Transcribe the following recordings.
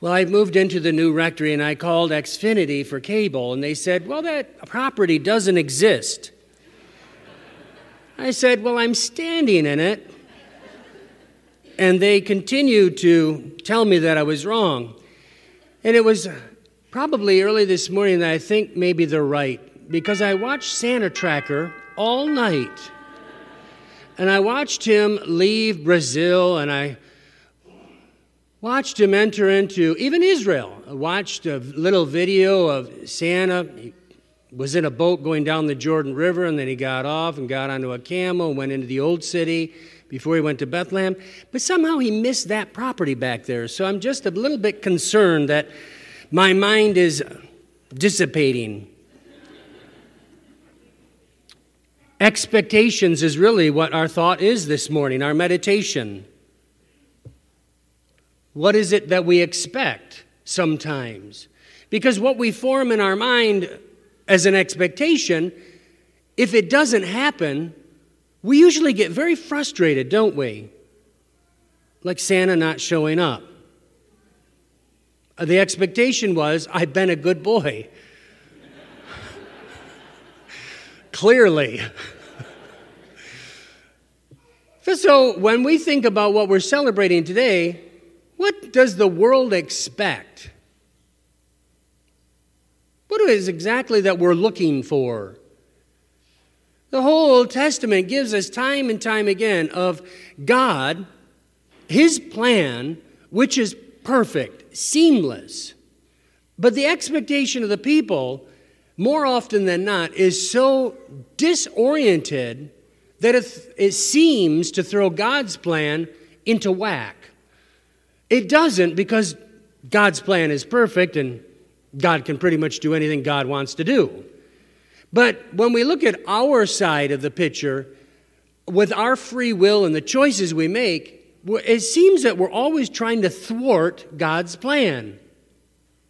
Well, I moved into the new rectory and I called Xfinity for cable, and they said, Well, that property doesn't exist. I said, Well, I'm standing in it. And they continued to tell me that I was wrong. And it was probably early this morning that I think maybe they're right because I watched Santa Tracker all night. And I watched him leave Brazil and I watched him enter into even Israel. Watched a little video of Santa. He was in a boat going down the Jordan River and then he got off and got onto a camel and went into the old city before he went to Bethlehem. But somehow he missed that property back there. So I'm just a little bit concerned that my mind is dissipating. Expectations is really what our thought is this morning, our meditation. What is it that we expect sometimes? Because what we form in our mind as an expectation, if it doesn't happen, we usually get very frustrated, don't we? Like Santa not showing up. The expectation was, I've been a good boy. Clearly. so, when we think about what we're celebrating today, what does the world expect? What is exactly that we're looking for? The whole Old Testament gives us time and time again of God, His plan, which is perfect, seamless. But the expectation of the people, more often than not, is so disoriented that it, it seems to throw God's plan into whack. It doesn't because God's plan is perfect and God can pretty much do anything God wants to do. But when we look at our side of the picture, with our free will and the choices we make, it seems that we're always trying to thwart God's plan.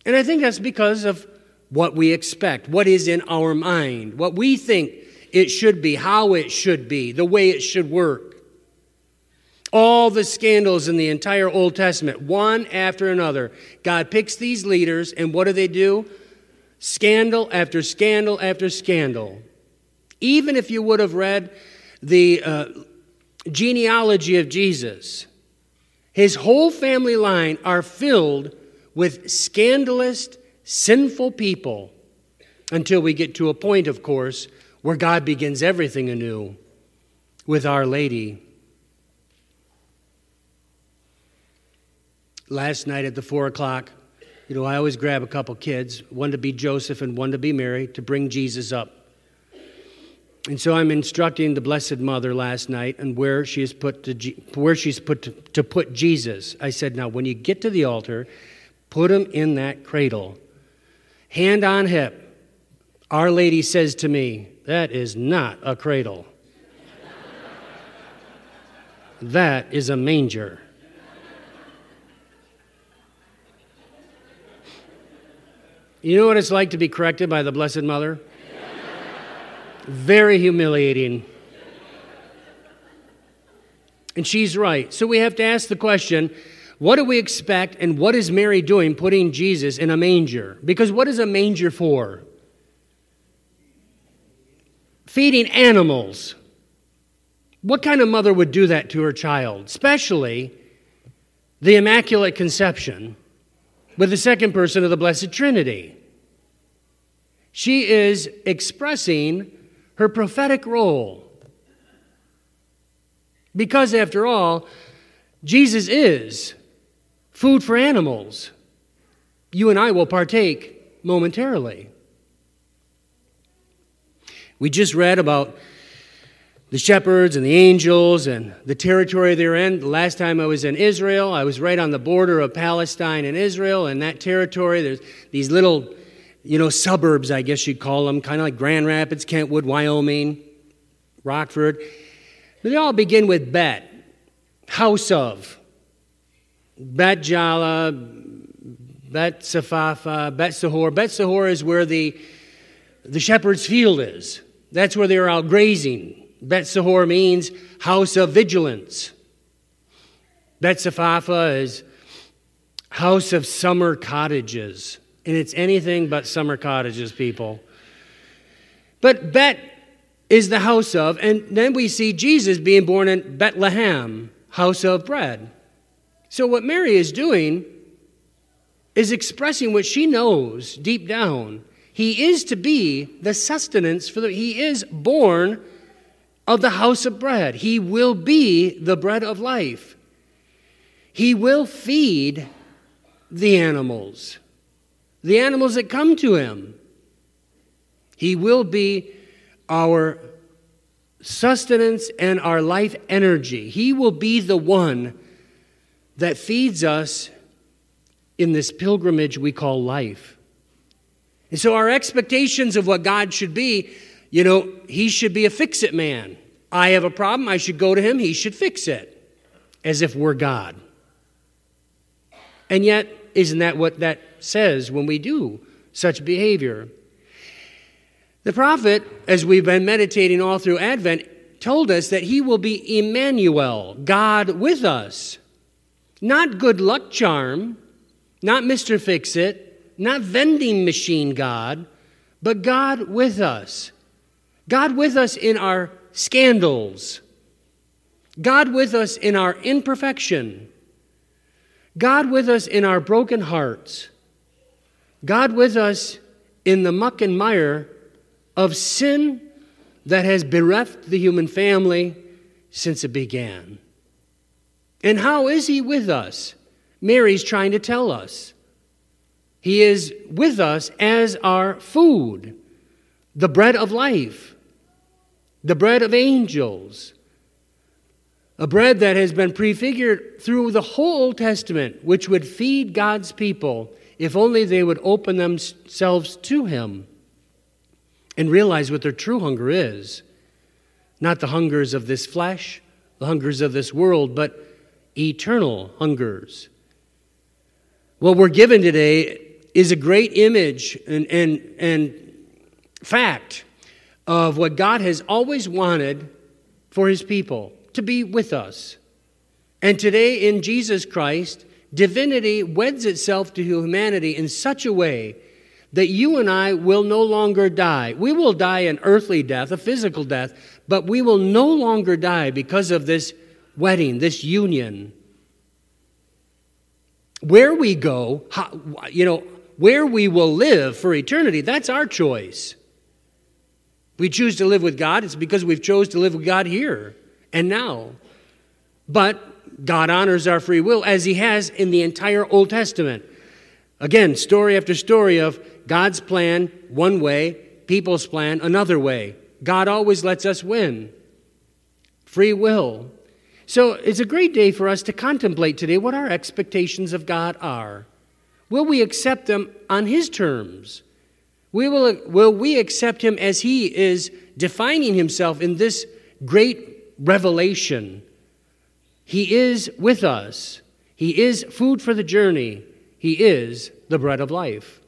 And I think that's because of what we expect, what is in our mind, what we think it should be, how it should be, the way it should work. All the scandals in the entire Old Testament, one after another. God picks these leaders, and what do they do? Scandal after scandal after scandal. Even if you would have read the uh, genealogy of Jesus, his whole family line are filled with scandalous, sinful people until we get to a point, of course, where God begins everything anew with Our Lady. Last night at the four o'clock, you know, I always grab a couple kids, one to be Joseph and one to be Mary, to bring Jesus up. And so I'm instructing the Blessed Mother last night and where she is put to where she's put to, to put Jesus. I said, now when you get to the altar, put him in that cradle, hand on hip. Our Lady says to me, that is not a cradle. that is a manger. You know what it's like to be corrected by the Blessed Mother? Very humiliating. And she's right. So we have to ask the question what do we expect, and what is Mary doing putting Jesus in a manger? Because what is a manger for? Feeding animals. What kind of mother would do that to her child? Especially the Immaculate Conception with the second person of the Blessed Trinity. She is expressing her prophetic role. Because, after all, Jesus is food for animals. You and I will partake momentarily. We just read about the shepherds and the angels and the territory they're in. The last time I was in Israel, I was right on the border of Palestine and Israel, and that territory, there's these little, you know, suburbs, I guess you'd call them, kind of like Grand Rapids, Kentwood, Wyoming, Rockford. They all begin with Bet, house of, Bet Jala, Bet Safafa, Bet Sahor. Bet Sahor is where the, the shepherd's field is. That's where they're out grazing. Bet Sahor means house of vigilance. Bet is house of summer cottages. And it's anything but summer cottages, people. But Bet is the house of, and then we see Jesus being born in Bethlehem, house of bread. So, what Mary is doing is expressing what she knows deep down. He is to be the sustenance for the, he is born of the house of bread. He will be the bread of life. He will feed the animals, the animals that come to him. He will be our sustenance and our life energy. He will be the one that feeds us in this pilgrimage we call life. And so, our expectations of what God should be, you know, He should be a fix it man. I have a problem, I should go to Him, He should fix it, as if we're God. And yet, isn't that what that says when we do such behavior? The prophet, as we've been meditating all through Advent, told us that he will be Emmanuel, God with us. Not good luck charm, not Mr. Fix It, not vending machine God, but God with us. God with us in our scandals. God with us in our imperfection. God with us in our broken hearts. God with us in the muck and mire of sin that has bereft the human family since it began. And how is He with us? Mary's trying to tell us. He is with us as our food, the bread of life, the bread of angels, a bread that has been prefigured through the whole Old Testament, which would feed God's people if only they would open themselves to Him and realize what their true hunger is. Not the hungers of this flesh, the hungers of this world, but eternal hungers. What we're given today is a great image and, and, and fact of what God has always wanted for his people to be with us. And today, in Jesus Christ, divinity weds itself to humanity in such a way that you and I will no longer die. We will die an earthly death, a physical death, but we will no longer die because of this wedding, this union. Where we go, how, you know, where we will live for eternity, that's our choice. We choose to live with God, it's because we've chose to live with God here and now. But God honors our free will as he has in the entire Old Testament. Again, story after story of God's plan one way, people's plan another way. God always lets us win. Free will. So it's a great day for us to contemplate today what our expectations of God are. Will we accept them on His terms? We will, will we accept Him as He is defining Himself in this great revelation? He is with us, He is food for the journey, He is the bread of life.